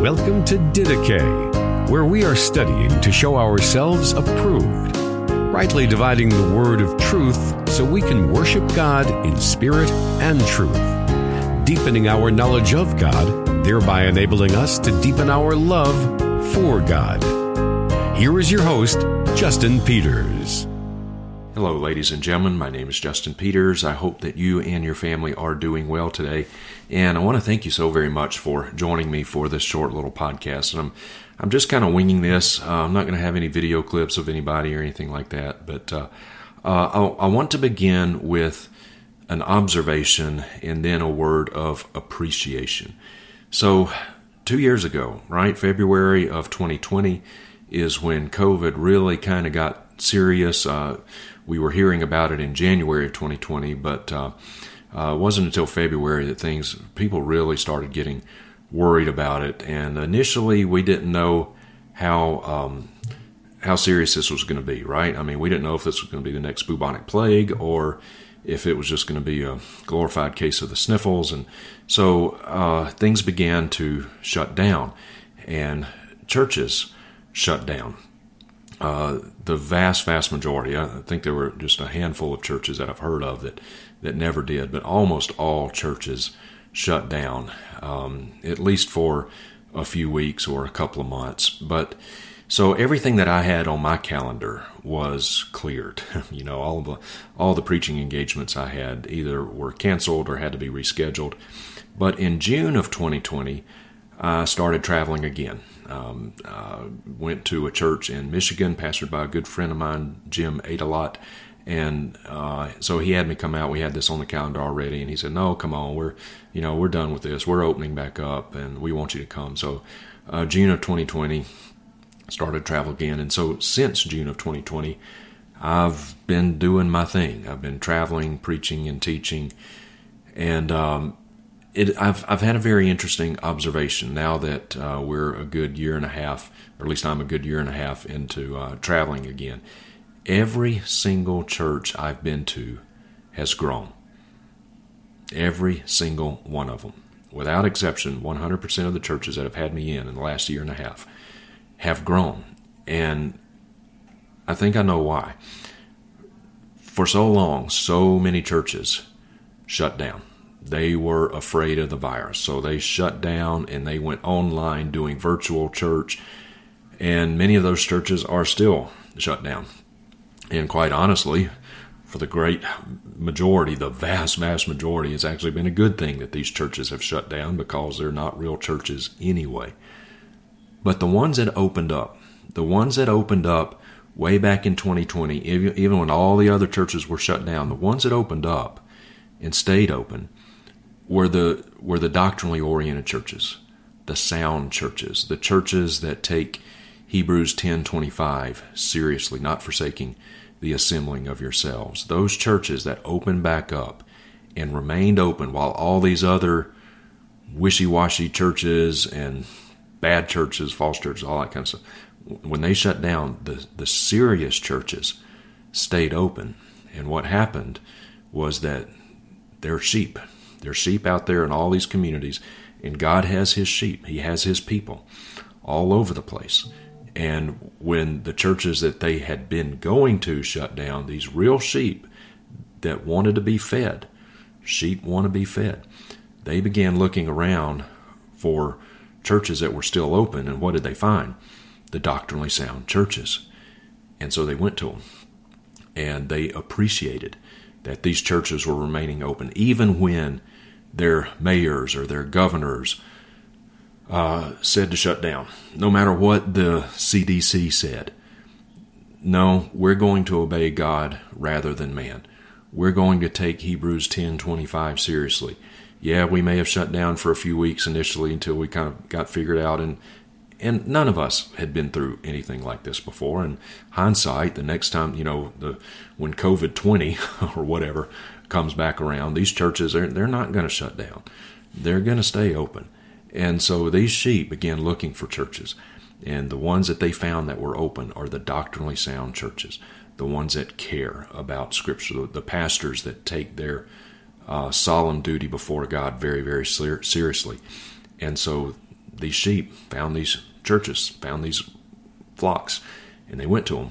Welcome to Didache, where we are studying to show ourselves approved, rightly dividing the word of truth so we can worship God in spirit and truth, deepening our knowledge of God, thereby enabling us to deepen our love for God. Here is your host, Justin Peters. Hello, ladies and gentlemen. My name is Justin Peters. I hope that you and your family are doing well today. And I want to thank you so very much for joining me for this short little podcast. And I'm, I'm just kind of winging this. Uh, I'm not going to have any video clips of anybody or anything like that. But uh, uh, I, want to begin with an observation and then a word of appreciation. So, two years ago, right, February of 2020 is when COVID really kind of got serious. Uh, we were hearing about it in January of 2020, but uh, uh, it wasn't until February that things people really started getting worried about it. And initially, we didn't know how um, how serious this was going to be. Right? I mean, we didn't know if this was going to be the next bubonic plague or if it was just going to be a glorified case of the sniffles. And so uh, things began to shut down, and churches shut down. Uh, the vast, vast majority, I think there were just a handful of churches that I've heard of that, that never did, but almost all churches shut down, um, at least for a few weeks or a couple of months. But so everything that I had on my calendar was cleared. you know, all the all the preaching engagements I had either were canceled or had to be rescheduled. But in June of 2020, I started traveling again. Um, uh, went to a church in Michigan, pastored by a good friend of mine, Jim Adelot. And uh, so he had me come out. We had this on the calendar already, and he said, "No, come on, we're, you know, we're done with this. We're opening back up, and we want you to come." So, uh, June of 2020, started travel again, and so since June of 2020, I've been doing my thing. I've been traveling, preaching, and teaching, and um, it, I've I've had a very interesting observation now that uh, we're a good year and a half, or at least I'm a good year and a half into uh, traveling again. Every single church I've been to has grown. Every single one of them, without exception, 100% of the churches that have had me in in the last year and a half have grown, and I think I know why. For so long, so many churches shut down they were afraid of the virus. So they shut down and they went online doing virtual church. And many of those churches are still shut down. And quite honestly, for the great majority, the vast, vast majority, it's actually been a good thing that these churches have shut down because they're not real churches anyway. But the ones that opened up, the ones that opened up way back in 2020, even when all the other churches were shut down, the ones that opened up and stayed open, were the were the doctrinally oriented churches, the sound churches, the churches that take Hebrews 10:25 seriously, not forsaking the assembling of yourselves. Those churches that opened back up and remained open while all these other wishy-washy churches and bad churches, false churches, all that kind of stuff, when they shut down, the the serious churches stayed open. And what happened was that their sheep there's sheep out there in all these communities, and God has His sheep. He has His people all over the place. And when the churches that they had been going to shut down, these real sheep that wanted to be fed, sheep want to be fed, they began looking around for churches that were still open. And what did they find? The doctrinally sound churches. And so they went to them. And they appreciated that these churches were remaining open, even when their mayors or their governors uh, said to shut down, no matter what the CDC said. No, we're going to obey God rather than man. We're going to take Hebrews 10:25 seriously. Yeah, we may have shut down for a few weeks initially until we kind of got figured out and and none of us had been through anything like this before. And hindsight, the next time, you know, the when COVID 20 or whatever comes back around, these churches are they're not going to shut down. They're going to stay open. And so these sheep began looking for churches. And the ones that they found that were open are the doctrinally sound churches, the ones that care about Scripture, the pastors that take their uh, solemn duty before God very, very seriously. And so these sheep found these churches, found these flocks, and they went to them.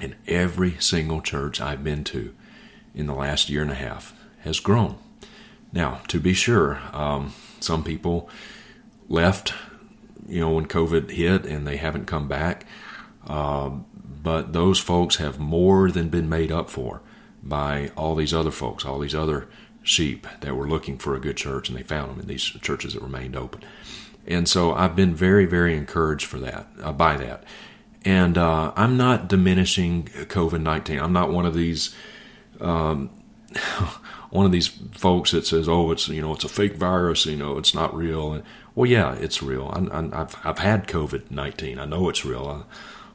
And every single church I've been to in the last year and a half has grown. Now, to be sure, um, some people left, you know, when COVID hit and they haven't come back. Uh, but those folks have more than been made up for by all these other folks, all these other sheep that were looking for a good church, and they found them in these churches that remained open. And so I've been very, very encouraged for that, uh, by that. And uh, I'm not diminishing COVID 19. I'm not one of these. Um, one of these folks that says, "Oh, it's you know it's a fake virus, you know it's not real." And, well, yeah, it's real. I, have I've had COVID nineteen. I know it's real.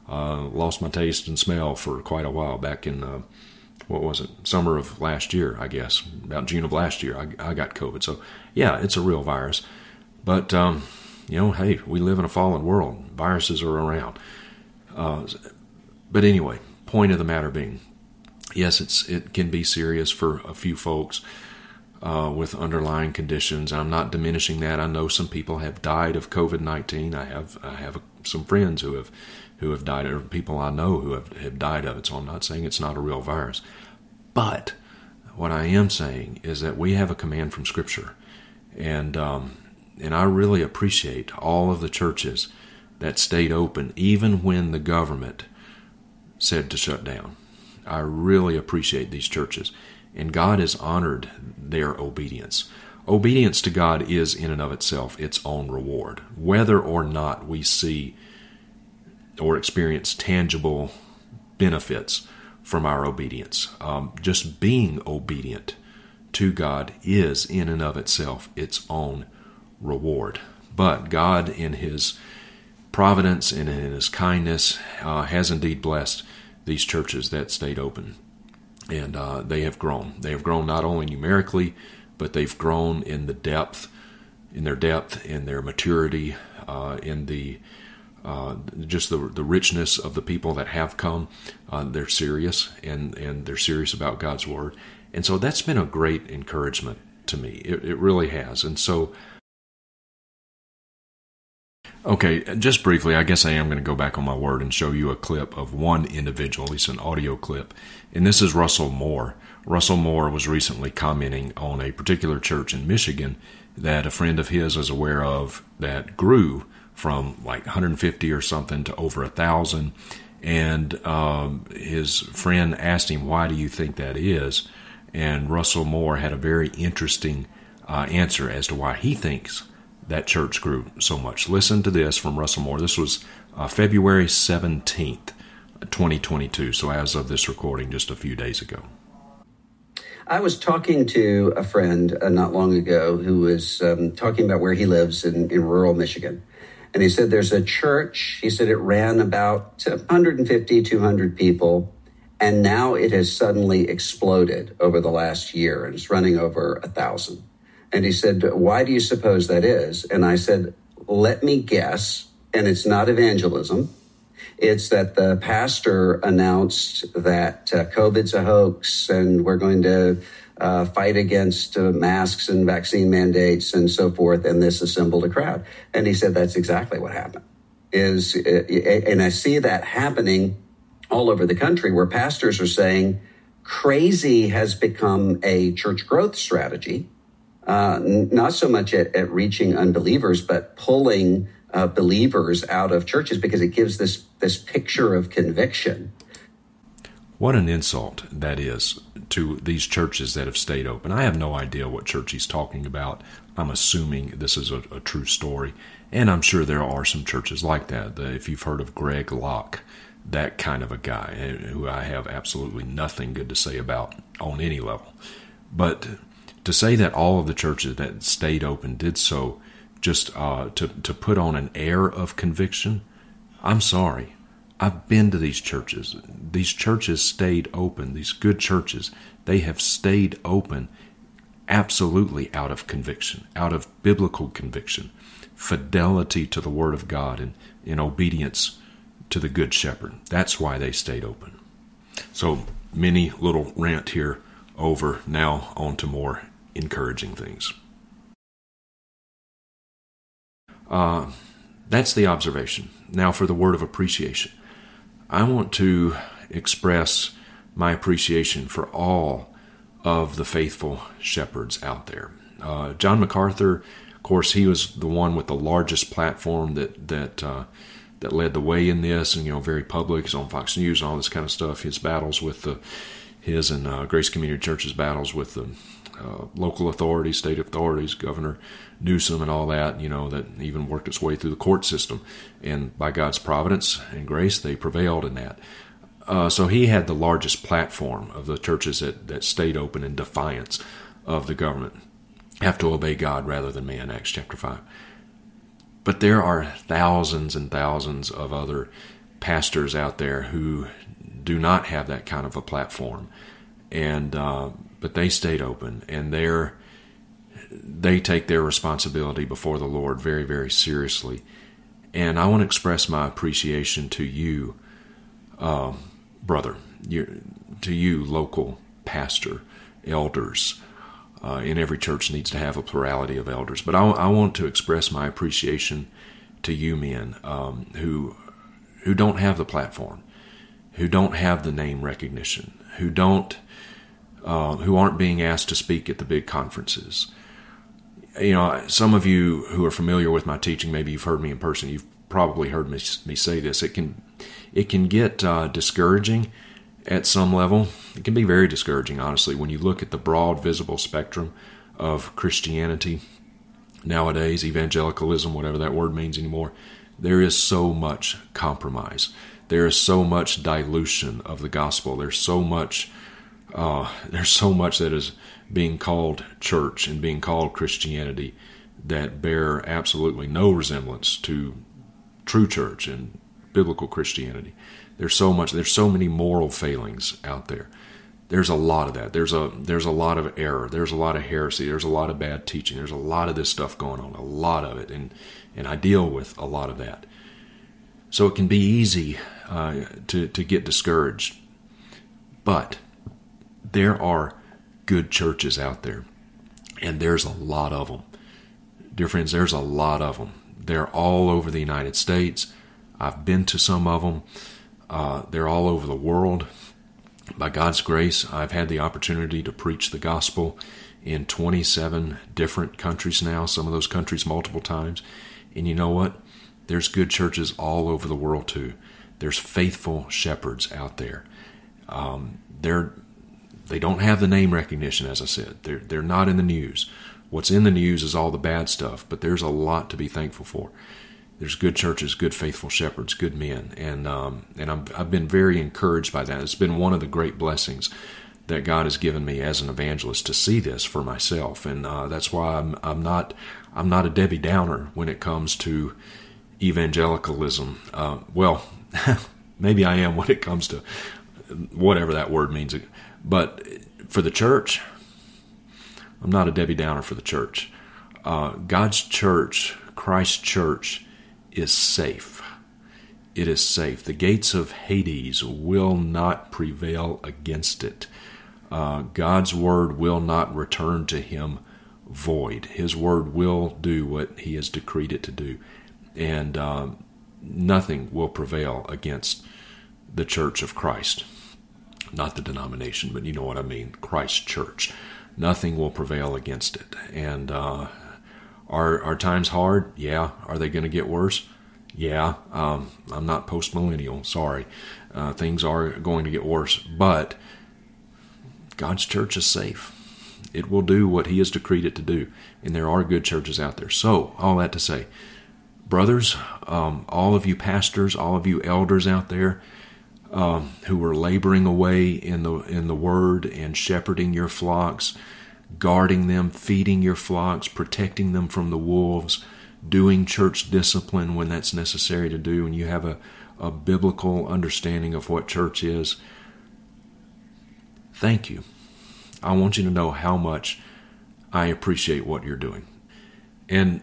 I uh, lost my taste and smell for quite a while back in uh, what was it summer of last year, I guess about June of last year. I, I got COVID. So yeah, it's a real virus. But um, you know, hey, we live in a fallen world. Viruses are around. Uh, but anyway, point of the matter being, yes, it's it can be serious for a few folks uh, with underlying conditions. I'm not diminishing that. I know some people have died of COVID nineteen. I have I have some friends who have who have died, or people I know who have, have died of it. So I'm not saying it's not a real virus, but what I am saying is that we have a command from Scripture, and um, and I really appreciate all of the churches that stayed open even when the government said to shut down. I really appreciate these churches. And God has honored their obedience. Obedience to God is, in and of itself, its own reward. Whether or not we see or experience tangible benefits from our obedience, um, just being obedient to God is, in and of itself, its own reward. But God, in His providence and in His kindness, uh, has indeed blessed these churches that stayed open. And uh, they have grown. They have grown not only numerically, but they've grown in the depth, in their depth, in their maturity, uh, in the uh, just the the richness of the people that have come. Uh, they're serious and and they're serious about God's word, and so that's been a great encouragement to me. It, it really has, and so Okay, just briefly, I guess I am going to go back on my word and show you a clip of one individual, at least an audio clip. And this is Russell Moore. Russell Moore was recently commenting on a particular church in Michigan that a friend of his is aware of that grew from like 150 or something to over a thousand. And um, his friend asked him, Why do you think that is? And Russell Moore had a very interesting uh, answer as to why he thinks that church grew so much. Listen to this from Russell Moore. This was uh, February 17th, 2022. So, as of this recording, just a few days ago. I was talking to a friend uh, not long ago who was um, talking about where he lives in, in rural Michigan. And he said there's a church, he said it ran about 150, 200 people. And now it has suddenly exploded over the last year and it's running over a thousand. And he said, Why do you suppose that is? And I said, Let me guess. And it's not evangelism. It's that the pastor announced that uh, COVID's a hoax and we're going to uh, fight against uh, masks and vaccine mandates and so forth. And this assembled a crowd. And he said, That's exactly what happened. Is uh, and I see that happening all over the country where pastors are saying crazy has become a church growth strategy uh, not so much at, at, reaching unbelievers, but pulling uh, believers out of churches because it gives this this picture of conviction. What an insult that is to these churches that have stayed open. I have no idea what church he's talking about. I'm assuming this is a, a true story, and I'm sure there are some churches like that. If you've heard of Greg Locke, that kind of a guy eh, who I have absolutely nothing good to say about on any level. But to say that all of the churches that stayed open did so just uh, to, to put on an air of conviction, I'm sorry. I've been to these churches. These churches stayed open. These good churches, they have stayed open absolutely out of conviction, out of biblical conviction, fidelity to the Word of God, and in obedience to the Good Shepherd. That's why they stayed open. So, many little rant here over. Now, on to more encouraging things. Uh, that's the observation. Now, for the word of appreciation, I want to express my appreciation for all of the faithful shepherds out there. Uh, John MacArthur, of course, he was the one with the largest platform that that uh, that led the way in this, and you know, very public. He's on Fox News and all this kind of stuff. His battles with the his and uh, Grace Community Church's battles with the uh, local authorities, state authorities, Governor Newsom, and all that. You know, that even worked its way through the court system, and by God's providence and grace, they prevailed in that. Uh, so he had the largest platform of the churches that, that stayed open in defiance of the government. Have to obey God rather than man, Acts chapter 5. But there are thousands and thousands of other pastors out there who do not have that kind of a platform, and uh, but they stayed open, and they're they take their responsibility before the Lord very, very seriously. And I want to express my appreciation to you, um, brother, to you, local pastor, elders. Uh, in every church needs to have a plurality of elders, but I, I want to express my appreciation to you men um, who who don't have the platform, who don't have the name recognition, who don't uh, who aren't being asked to speak at the big conferences. You know, some of you who are familiar with my teaching, maybe you've heard me in person. You've probably heard me, me say this. It can it can get uh, discouraging at some level. It can be very discouraging, honestly, when you look at the broad, visible spectrum of Christianity nowadays, evangelicalism, whatever that word means anymore. There is so much compromise. There is so much dilution of the gospel. There's so much. Uh, there's so much that is being called church and being called Christianity that bear absolutely no resemblance to true church and biblical Christianity. There's so much. There's so many moral failings out there. There's a lot of that. There's a there's a lot of error. There's a lot of heresy. There's a lot of bad teaching. There's a lot of this stuff going on. A lot of it, and and I deal with a lot of that. So it can be easy uh, to to get discouraged, but there are good churches out there, and there's a lot of them. Dear friends, there's a lot of them. They're all over the United States. I've been to some of them. Uh, they're all over the world. By God's grace, I've had the opportunity to preach the gospel in 27 different countries now, some of those countries multiple times. And you know what? There's good churches all over the world too. There's faithful shepherds out there. Um, they're they don't have the name recognition, as I said. They're they're not in the news. What's in the news is all the bad stuff, but there's a lot to be thankful for there's good churches, good faithful shepherds, good men, and um, and I'm, I've been very encouraged by that. It's been one of the great blessings that God has given me as an evangelist to see this for myself, and uh, that's why I'm I'm not I'm not a Debbie Downer when it comes to evangelicalism. Uh, well, maybe I am when it comes to whatever that word means, but for the church, I'm not a Debbie Downer for the church. Uh, God's church, Christ's church is safe. It is safe. The gates of Hades will not prevail against it. Uh, God's word will not return to him void. His word will do what he has decreed it to do. And um, nothing will prevail against the church of Christ. Not the denomination, but you know what I mean Christ church. Nothing will prevail against it. And uh, are are times hard? Yeah. Are they going to get worse? Yeah. Um, I'm not post millennial. Sorry. Uh, things are going to get worse, but God's church is safe. It will do what He has decreed it to do, and there are good churches out there. So, all that to say, brothers, um, all of you pastors, all of you elders out there, um, who are laboring away in the in the Word and shepherding your flocks guarding them, feeding your flocks, protecting them from the wolves, doing church discipline when that's necessary to do, and you have a, a biblical understanding of what church is. Thank you. I want you to know how much I appreciate what you're doing. And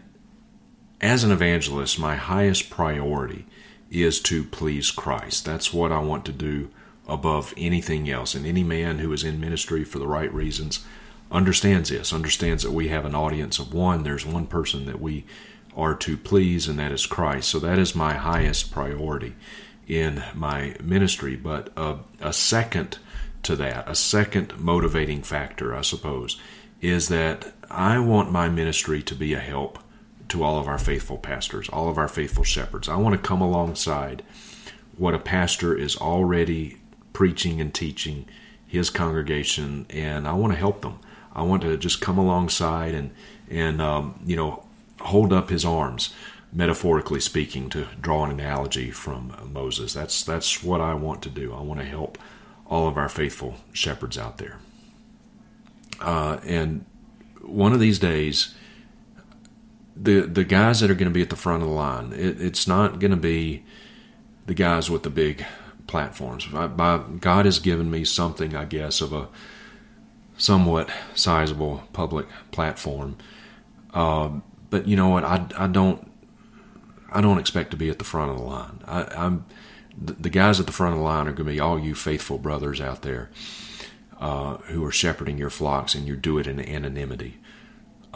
as an evangelist, my highest priority is to please Christ. That's what I want to do above anything else. And any man who is in ministry for the right reasons understands this, understands that we have an audience of one. There's one person that we are to please, and that is Christ. So that is my highest priority in my ministry. But a, a second to that, a second motivating factor, I suppose, is that I want my ministry to be a help to all of our faithful pastors, all of our faithful shepherds. I want to come alongside what a pastor is already preaching and teaching his congregation, and I want to help them. I want to just come alongside and and um, you know hold up his arms, metaphorically speaking, to draw an analogy from Moses. That's that's what I want to do. I want to help all of our faithful shepherds out there. Uh, and one of these days, the the guys that are going to be at the front of the line, it, it's not going to be the guys with the big platforms. I, by, God has given me something, I guess, of a somewhat sizable public platform. Uh, but you know what? I, I don't I don't expect to be at the front of the line. I, am the, guys at the front of the line are going to be all you faithful brothers out there uh, who are shepherding your flocks, and you do it in anonymity,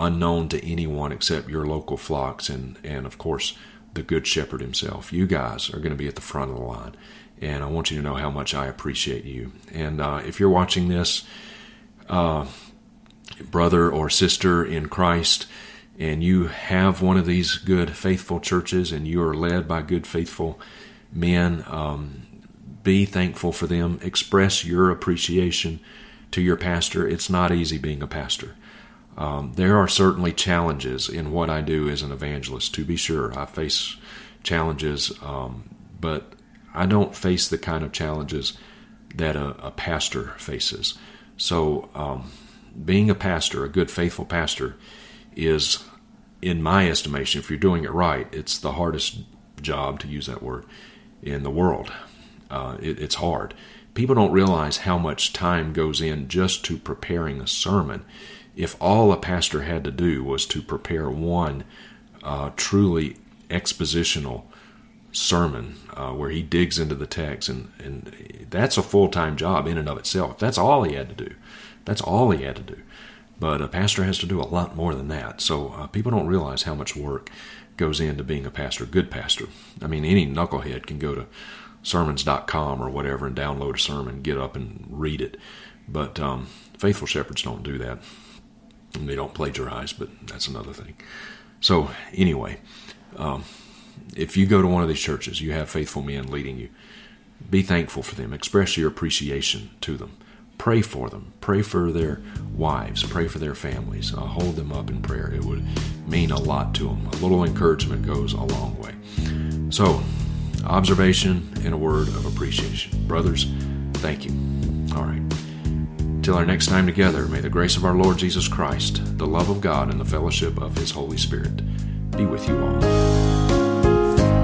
unknown to anyone except your local flocks, and and of course the good shepherd himself. You guys are going to be at the front of the line, and I want you to know how much I appreciate you. And uh, if you're watching this, uh, brother or sister in Christ, and you have one of these good, faithful churches, and you are led by good, faithful men, um, be thankful for them. Express your appreciation to your pastor. It's not easy being a pastor. Um, there are certainly challenges in what I do as an evangelist, to be sure. I face challenges, um, but I don't face the kind of challenges that a, a pastor faces. So, um, being a pastor, a good, faithful pastor, is, in my estimation, if you're doing it right, it's the hardest job, to use that word, in the world. Uh, it, it's hard. People don't realize how much time goes in just to preparing a sermon. If all a pastor had to do was to prepare one uh, truly expositional sermon uh, where he digs into the text, and, and that's a full time job in and of itself. That's all he had to do. That's all he had to do. But a pastor has to do a lot more than that. So uh, people don't realize how much work goes into being a pastor, good pastor. I mean, any knucklehead can go to sermons.com or whatever and download a sermon, get up and read it. But um, faithful shepherds don't do that. And they don't plagiarize, but that's another thing. So, anyway, um, if you go to one of these churches, you have faithful men leading you. Be thankful for them. Express your appreciation to them. Pray for them. Pray for their wives. Pray for their families. Uh, hold them up in prayer. It would mean a lot to them. A little encouragement goes a long way. So, observation and a word of appreciation. Brothers, thank you. All right. Till our next time together, may the grace of our Lord Jesus Christ, the love of God, and the fellowship of His Holy Spirit be with you all.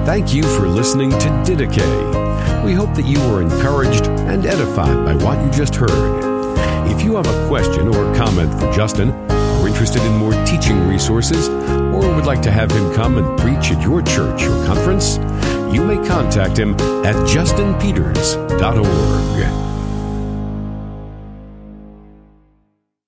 Thank you for listening to Didache. We hope that you were encouraged and edified by what you just heard. If you have a question or comment for Justin, are interested in more teaching resources, or would like to have him come and preach at your church or conference, you may contact him at justinpeters.org.